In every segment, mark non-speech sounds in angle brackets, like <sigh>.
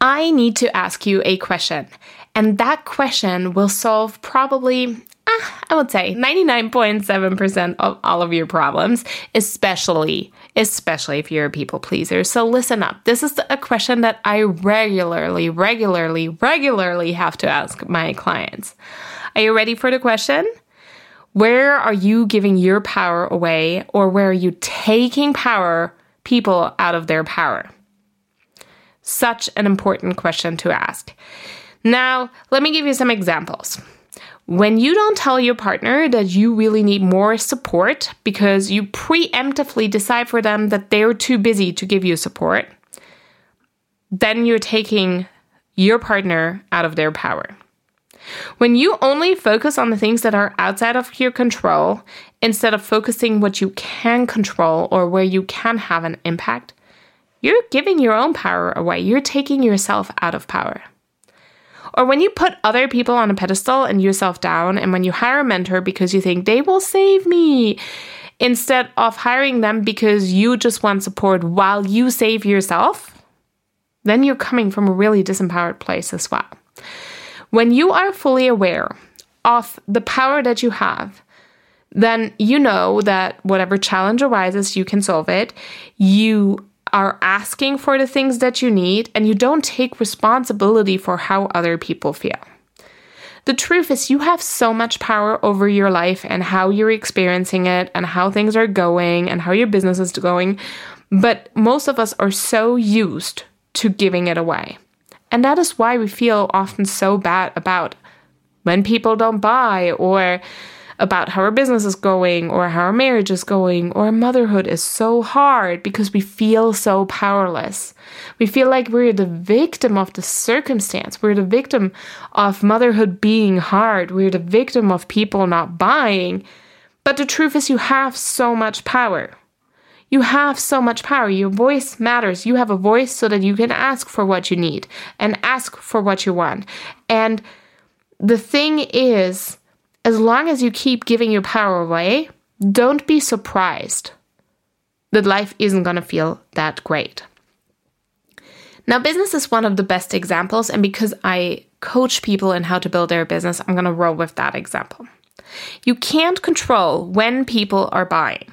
I need to ask you a question, and that question will solve probably, ah, I would say, 99.7% of all of your problems, especially, especially if you're a people pleaser. So listen up. This is a question that I regularly, regularly, regularly have to ask my clients. Are you ready for the question? Where are you giving your power away, or where are you taking power, people out of their power? Such an important question to ask. Now, let me give you some examples. When you don't tell your partner that you really need more support because you preemptively decide for them that they're too busy to give you support, then you're taking your partner out of their power. When you only focus on the things that are outside of your control instead of focusing what you can control or where you can have an impact, you're giving your own power away. You're taking yourself out of power. Or when you put other people on a pedestal and yourself down, and when you hire a mentor because you think they will save me, instead of hiring them because you just want support while you save yourself, then you're coming from a really disempowered place as well. When you are fully aware of the power that you have, then you know that whatever challenge arises, you can solve it. You are asking for the things that you need and you don't take responsibility for how other people feel. The truth is, you have so much power over your life and how you're experiencing it and how things are going and how your business is going. But most of us are so used to giving it away. And that is why we feel often so bad about when people don't buy or about how our business is going or how our marriage is going or motherhood is so hard because we feel so powerless. We feel like we're the victim of the circumstance. We're the victim of motherhood being hard. We're the victim of people not buying. But the truth is, you have so much power. You have so much power. Your voice matters. You have a voice so that you can ask for what you need and ask for what you want. And the thing is, as long as you keep giving your power away, don't be surprised that life isn't going to feel that great. Now, business is one of the best examples, and because I coach people in how to build their business, I'm going to roll with that example. You can't control when people are buying.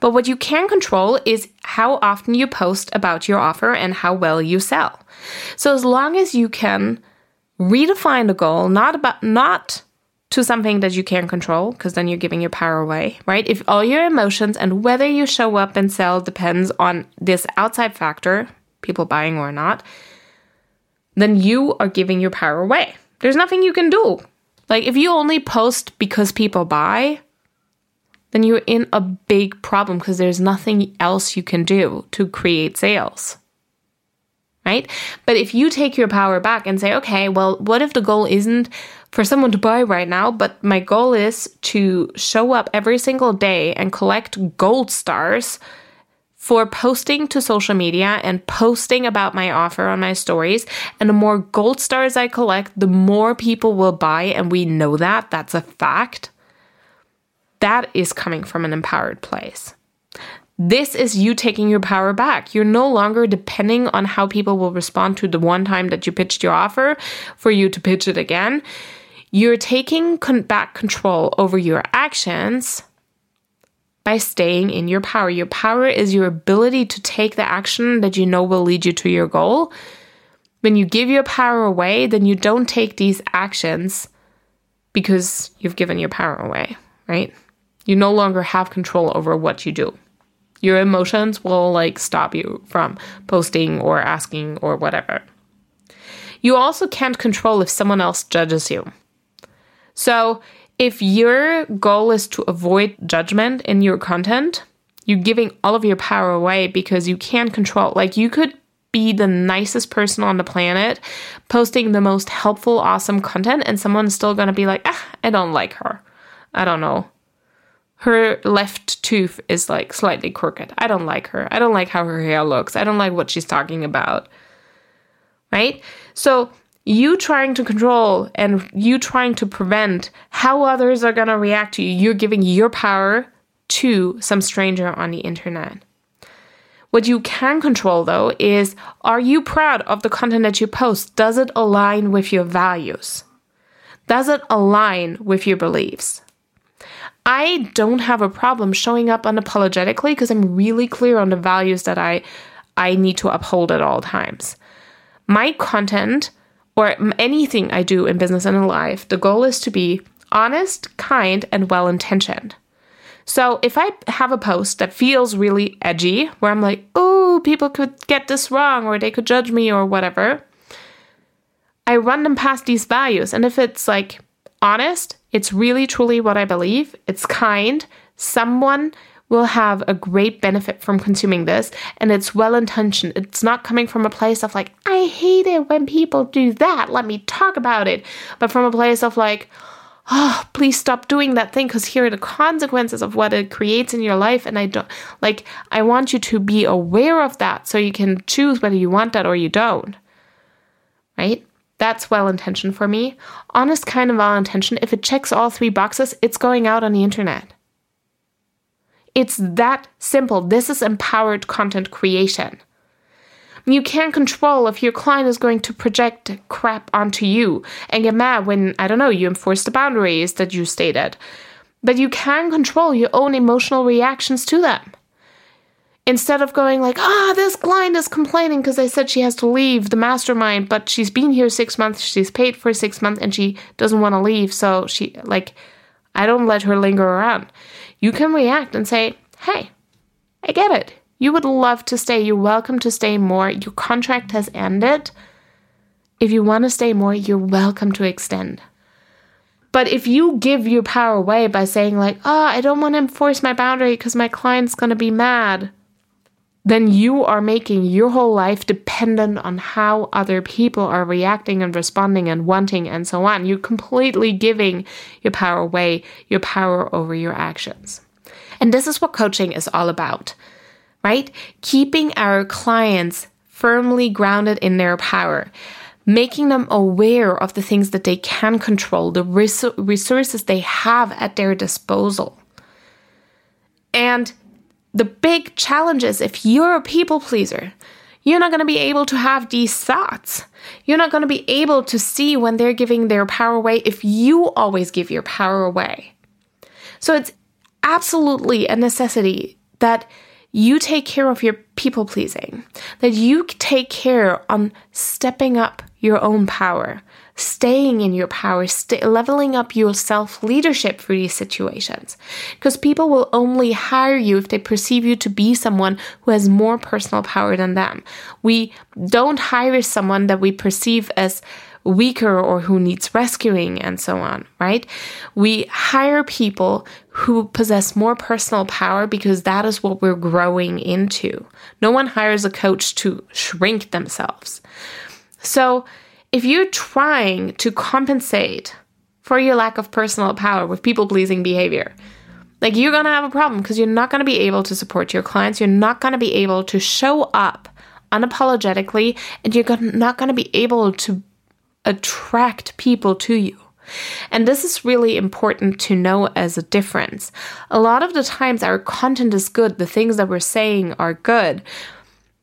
But what you can control is how often you post about your offer and how well you sell. So as long as you can redefine the goal, not about not to something that you can't control, because then you're giving your power away, right? If all your emotions and whether you show up and sell depends on this outside factor, people buying or not, then you are giving your power away. There's nothing you can do. Like if you only post because people buy, then you're in a big problem because there's nothing else you can do to create sales. Right? But if you take your power back and say, okay, well, what if the goal isn't for someone to buy right now, but my goal is to show up every single day and collect gold stars for posting to social media and posting about my offer on my stories. And the more gold stars I collect, the more people will buy. And we know that. That's a fact. That is coming from an empowered place. This is you taking your power back. You're no longer depending on how people will respond to the one time that you pitched your offer for you to pitch it again. You're taking con- back control over your actions by staying in your power. Your power is your ability to take the action that you know will lead you to your goal. When you give your power away, then you don't take these actions because you've given your power away, right? You no longer have control over what you do. Your emotions will like stop you from posting or asking or whatever. You also can't control if someone else judges you. So, if your goal is to avoid judgment in your content, you're giving all of your power away because you can't control. Like, you could be the nicest person on the planet, posting the most helpful, awesome content, and someone's still gonna be like, ah, I don't like her. I don't know. Her left tooth is like slightly crooked. I don't like her. I don't like how her hair looks. I don't like what she's talking about. Right? So, you trying to control and you trying to prevent how others are going to react to you, you're giving your power to some stranger on the internet. What you can control though is are you proud of the content that you post? Does it align with your values? Does it align with your beliefs? I don't have a problem showing up unapologetically because I'm really clear on the values that I I need to uphold at all times. My content or anything I do in business and in life, the goal is to be honest, kind, and well intentioned. So if I have a post that feels really edgy, where I'm like, oh, people could get this wrong or they could judge me or whatever, I run them past these values. And if it's like honest, it's really truly what I believe, it's kind, someone will have a great benefit from consuming this and it's well intentioned. It's not coming from a place of like, I hate it when people do that. Let me talk about it. But from a place of like, oh, please stop doing that thing because here are the consequences of what it creates in your life. And I don't like, I want you to be aware of that so you can choose whether you want that or you don't. Right? That's well intentioned for me. Honest, kind of well intentioned. If it checks all three boxes, it's going out on the internet. It's that simple. This is empowered content creation. You can't control if your client is going to project crap onto you and get mad when, I don't know, you enforce the boundaries that you stated. But you can control your own emotional reactions to them. Instead of going like, ah, oh, this client is complaining because I said she has to leave the mastermind, but she's been here six months, she's paid for six months, and she doesn't want to leave. So she, like, I don't let her linger around. You can react and say, hey, I get it. You would love to stay. You're welcome to stay more. Your contract has ended. If you want to stay more, you're welcome to extend. But if you give your power away by saying, like, oh, I don't want to enforce my boundary because my client's going to be mad, then you are making your whole life dependent on how other people are reacting and responding and wanting and so on. You're completely giving your power away, your power over your actions. And this is what coaching is all about right? Keeping our clients firmly grounded in their power, making them aware of the things that they can control, the res- resources they have at their disposal. And the big challenge is if you're a people pleaser, you're not going to be able to have these thoughts. You're not going to be able to see when they're giving their power away if you always give your power away. So it's absolutely a necessity that you take care of your people pleasing, that you take care on stepping up your own power, staying in your power, st- leveling up your self leadership through these situations. Because people will only hire you if they perceive you to be someone who has more personal power than them. We don't hire someone that we perceive as weaker or who needs rescuing and so on, right? We hire people who possess more personal power because that is what we're growing into. No one hires a coach to shrink themselves. So, if you're trying to compensate for your lack of personal power with people pleasing behavior, like you're to have a problem because you're not to be able to support your clients. You're not to be able to show up unapologetically, and you're not to be able to attract people to you. And this is really important to know as a difference. A lot of the times, our content is good, the things that we're saying are good,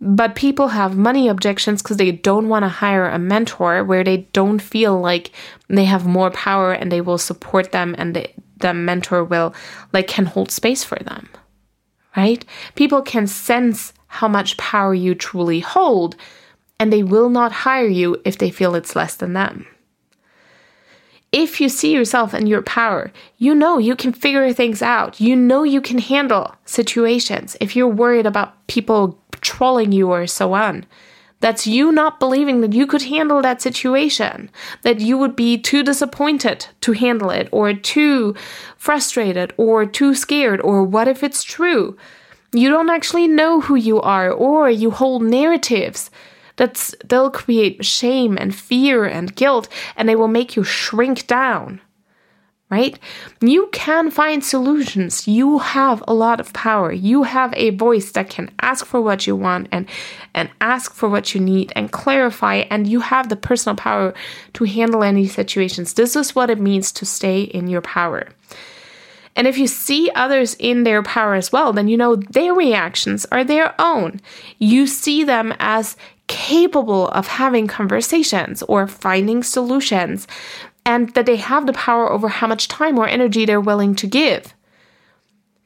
but people have money objections because they don't want to hire a mentor where they don't feel like they have more power and they will support them and the, the mentor will, like, can hold space for them. Right? People can sense how much power you truly hold and they will not hire you if they feel it's less than them. if you see yourself in your power, you know you can figure things out. You know you can handle situations. If you're worried about people trolling you or so on, that's you not believing that you could handle that situation, that you would be too disappointed to handle it, or too frustrated, or too scared, or what if it's true? You don't actually know who you are, or you hold narratives that they'll create shame and fear and guilt and they will make you shrink down right? You can find solutions. You have a lot of power. You have a voice that can ask for what you want and and ask for what you need and clarify and you have the personal power to handle any situations. This is what it means to stay in your power. And if you see others in their power as well, then you know their reactions are their own. You see them as capable of having conversations or finding solutions, and that they have the power over how much time or energy they're willing to give.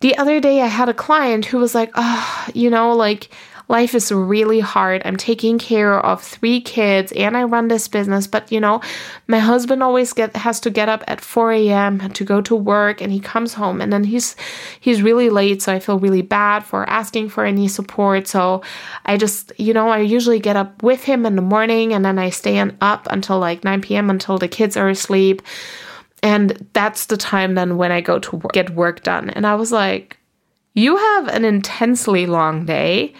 The other day, I had a client who was like, oh, you know, like, life is really hard. I'm taking care of three kids and I run this business, but you know, my husband always get has to get up at 4 a.m. to go to work and he comes home and then he's he's really late, so I feel really bad for asking for any support. So I just, you know, I usually get up with him in the morning and then I stay up until like 9 p.m. until the kids are asleep. And that's the time then when I go to work, get work done. And I was like, you have an intensely long day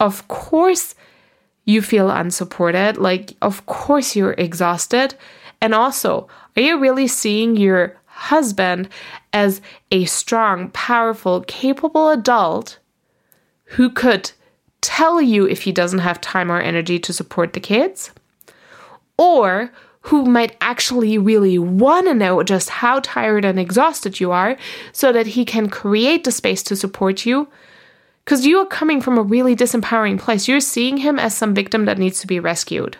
of course you feel unsupported. Like, of course you're exhausted. And also, are you really seeing your husband as a strong, powerful, capable adult who could tell you if he doesn't have time or energy to support the kids? Or who might actually really want to know just how tired and exhausted you are so that he can create the space to support you because you are coming from a really disempowering place. You're seeing him as some victim that needs to be rescued.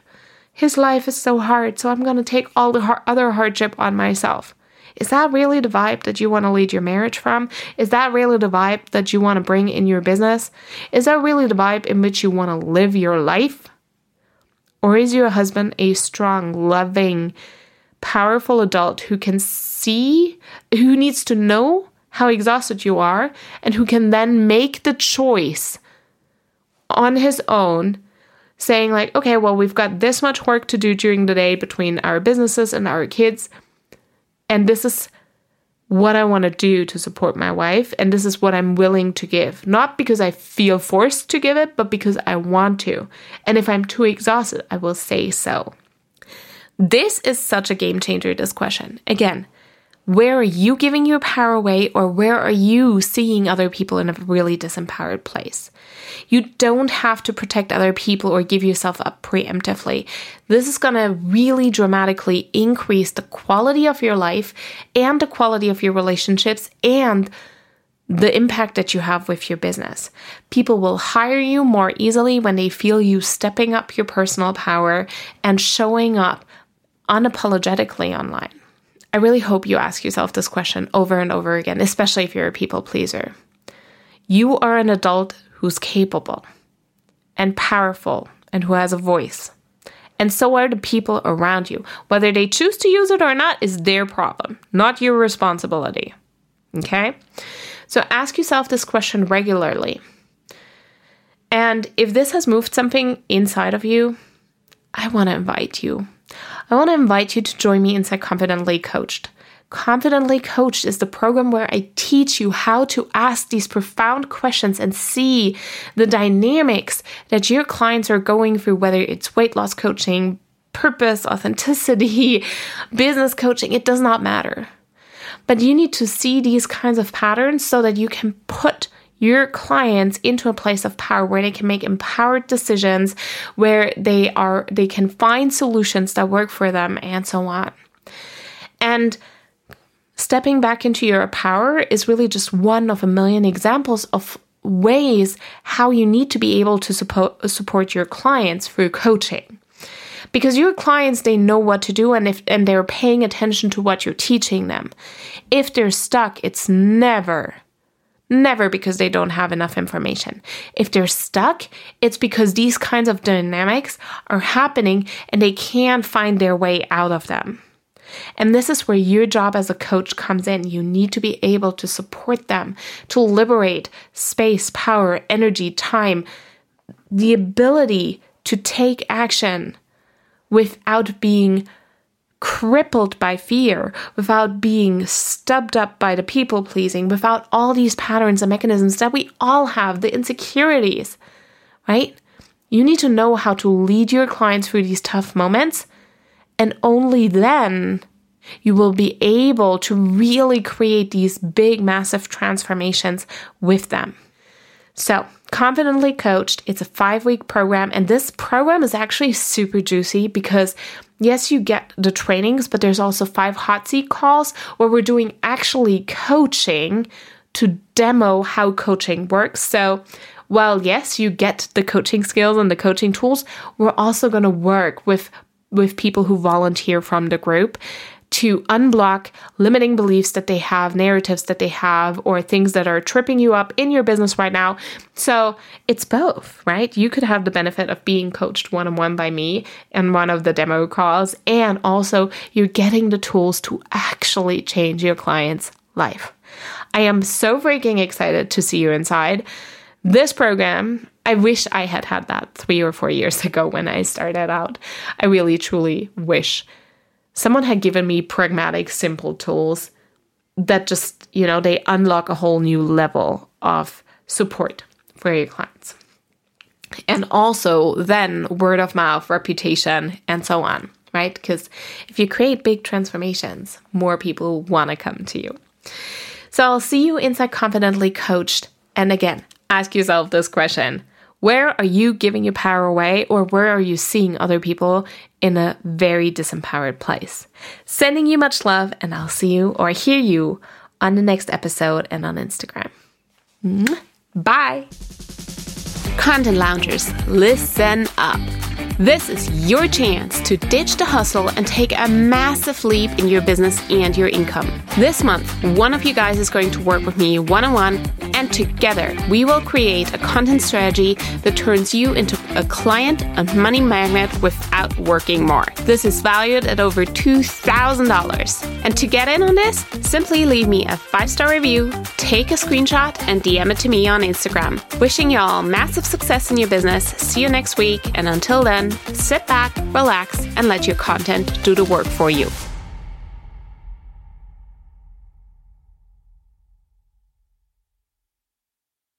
His life is so hard, so I'm going to take all the har- other hardship on myself. Is that really the vibe that you want to lead your marriage from? Is that really the vibe that you want to bring in your business? Is that really the vibe in which you want to live your life? Or is your husband a strong, loving, powerful adult who can see, who needs to know how exhausted you are, and who can then make the choice on his own, saying, like, okay, well, we've got this much work to do during the day between our businesses and our kids, and this is what I want to do to support my wife, and this is what I'm willing to give. Not because I feel forced to give it, but because I want to. And if I'm too exhausted, I will say so. This is such a game changer, this question. Again, where are you giving your power away, or where are you seeing other people in a really disempowered place? You don't have to protect other people or give yourself up preemptively. This is going to really dramatically increase the quality of your life and the quality of your relationships and the impact that you have with your business. People will hire you more easily when they feel you stepping up your personal power and showing up unapologetically online. I really hope you ask yourself this question over and over again, especially if you're a people pleaser. You are an adult who's capable and powerful and who has a voice. And so are the people around you. Whether they choose to use it or not is their problem, not your responsibility. Okay? So ask yourself this question regularly. And if this has moved something inside of you, I want to invite you I want to invite you to join me inside Confidently Coached. Confidently Coached is the program where I teach you how to ask these profound questions and see the dynamics that your clients are going through, whether it's weight loss coaching, purpose, authenticity, <laughs> business coaching, it does not matter. But you need to see these kinds of patterns so that you can put your clients into a place of power where they can make empowered decisions, where they are they can find solutions that work for them and so on. And stepping back into your power is really just one of a million examples of ways how you need to be able to support support your clients through coaching because your clients they know what to do and if and they're paying attention to what you're teaching them if they're stuck it's never Never because they don't have enough information. If they're stuck, it's because these kinds of dynamics are happening and they can't find their way out of them. And this is where your job as a coach comes in. You need to be able to support them, to liberate space, power, energy, time, the ability to take action without being crippled by fear, without being stubbed up by the people pleasing, without all these patterns and mechanisms that we all have, the insecurities, right? You need to know how to lead your clients through these tough moments. And only then you will be able to really create these big, massive transformations with them. So, Confidently Coached, it's a five week program, and this program is actually super juicy because yes, you get the trainings, but there's also five hot seat calls where we're doing actually coaching to demo how coaching works. So, while yes, you get the coaching skills and the coaching tools, we're also going to work with with people who volunteer from the group to unblock limiting beliefs that they have, narratives that they have, or things that are tripping you up in your business right now. So it's both, right? You could have the benefit of being coached one on one by me in one of the demo calls, and also you're getting the tools to actually change your client's life. I am so freaking excited to see you inside. This program, I wish I had had that three or four years <laughs> ago when I started out. I really, truly wish someone had given me pragmatic, simple tools that just, you know, they unlock a whole new level of support for your clients. And also then word of mouth, reputation, and so on, right? Because if you create big transformations, more people want to come to you. So I'll see you inside Confidently Coached. And again, ask yourself this question Where are you giving your power away, or where are you seeing other people in a very disempowered place? Sending you much love, and I'll see you or hear you on the next episode and on Instagram. Bye. Content loungers, listen up. This is your chance to ditch the hustle and take a massive leap in your business and your income. This month, one of you guys is going to work with me one on one, and together we will create a content strategy that turns you into a client and money magnet without working more. This is valued at over $2,000. And to get in on this, simply leave me a five star review, take a screenshot, and DM it to me on Instagram. Wishing y'all massive success in your business. See you next week, and until then, sit back, relax, and let your content do the work for you.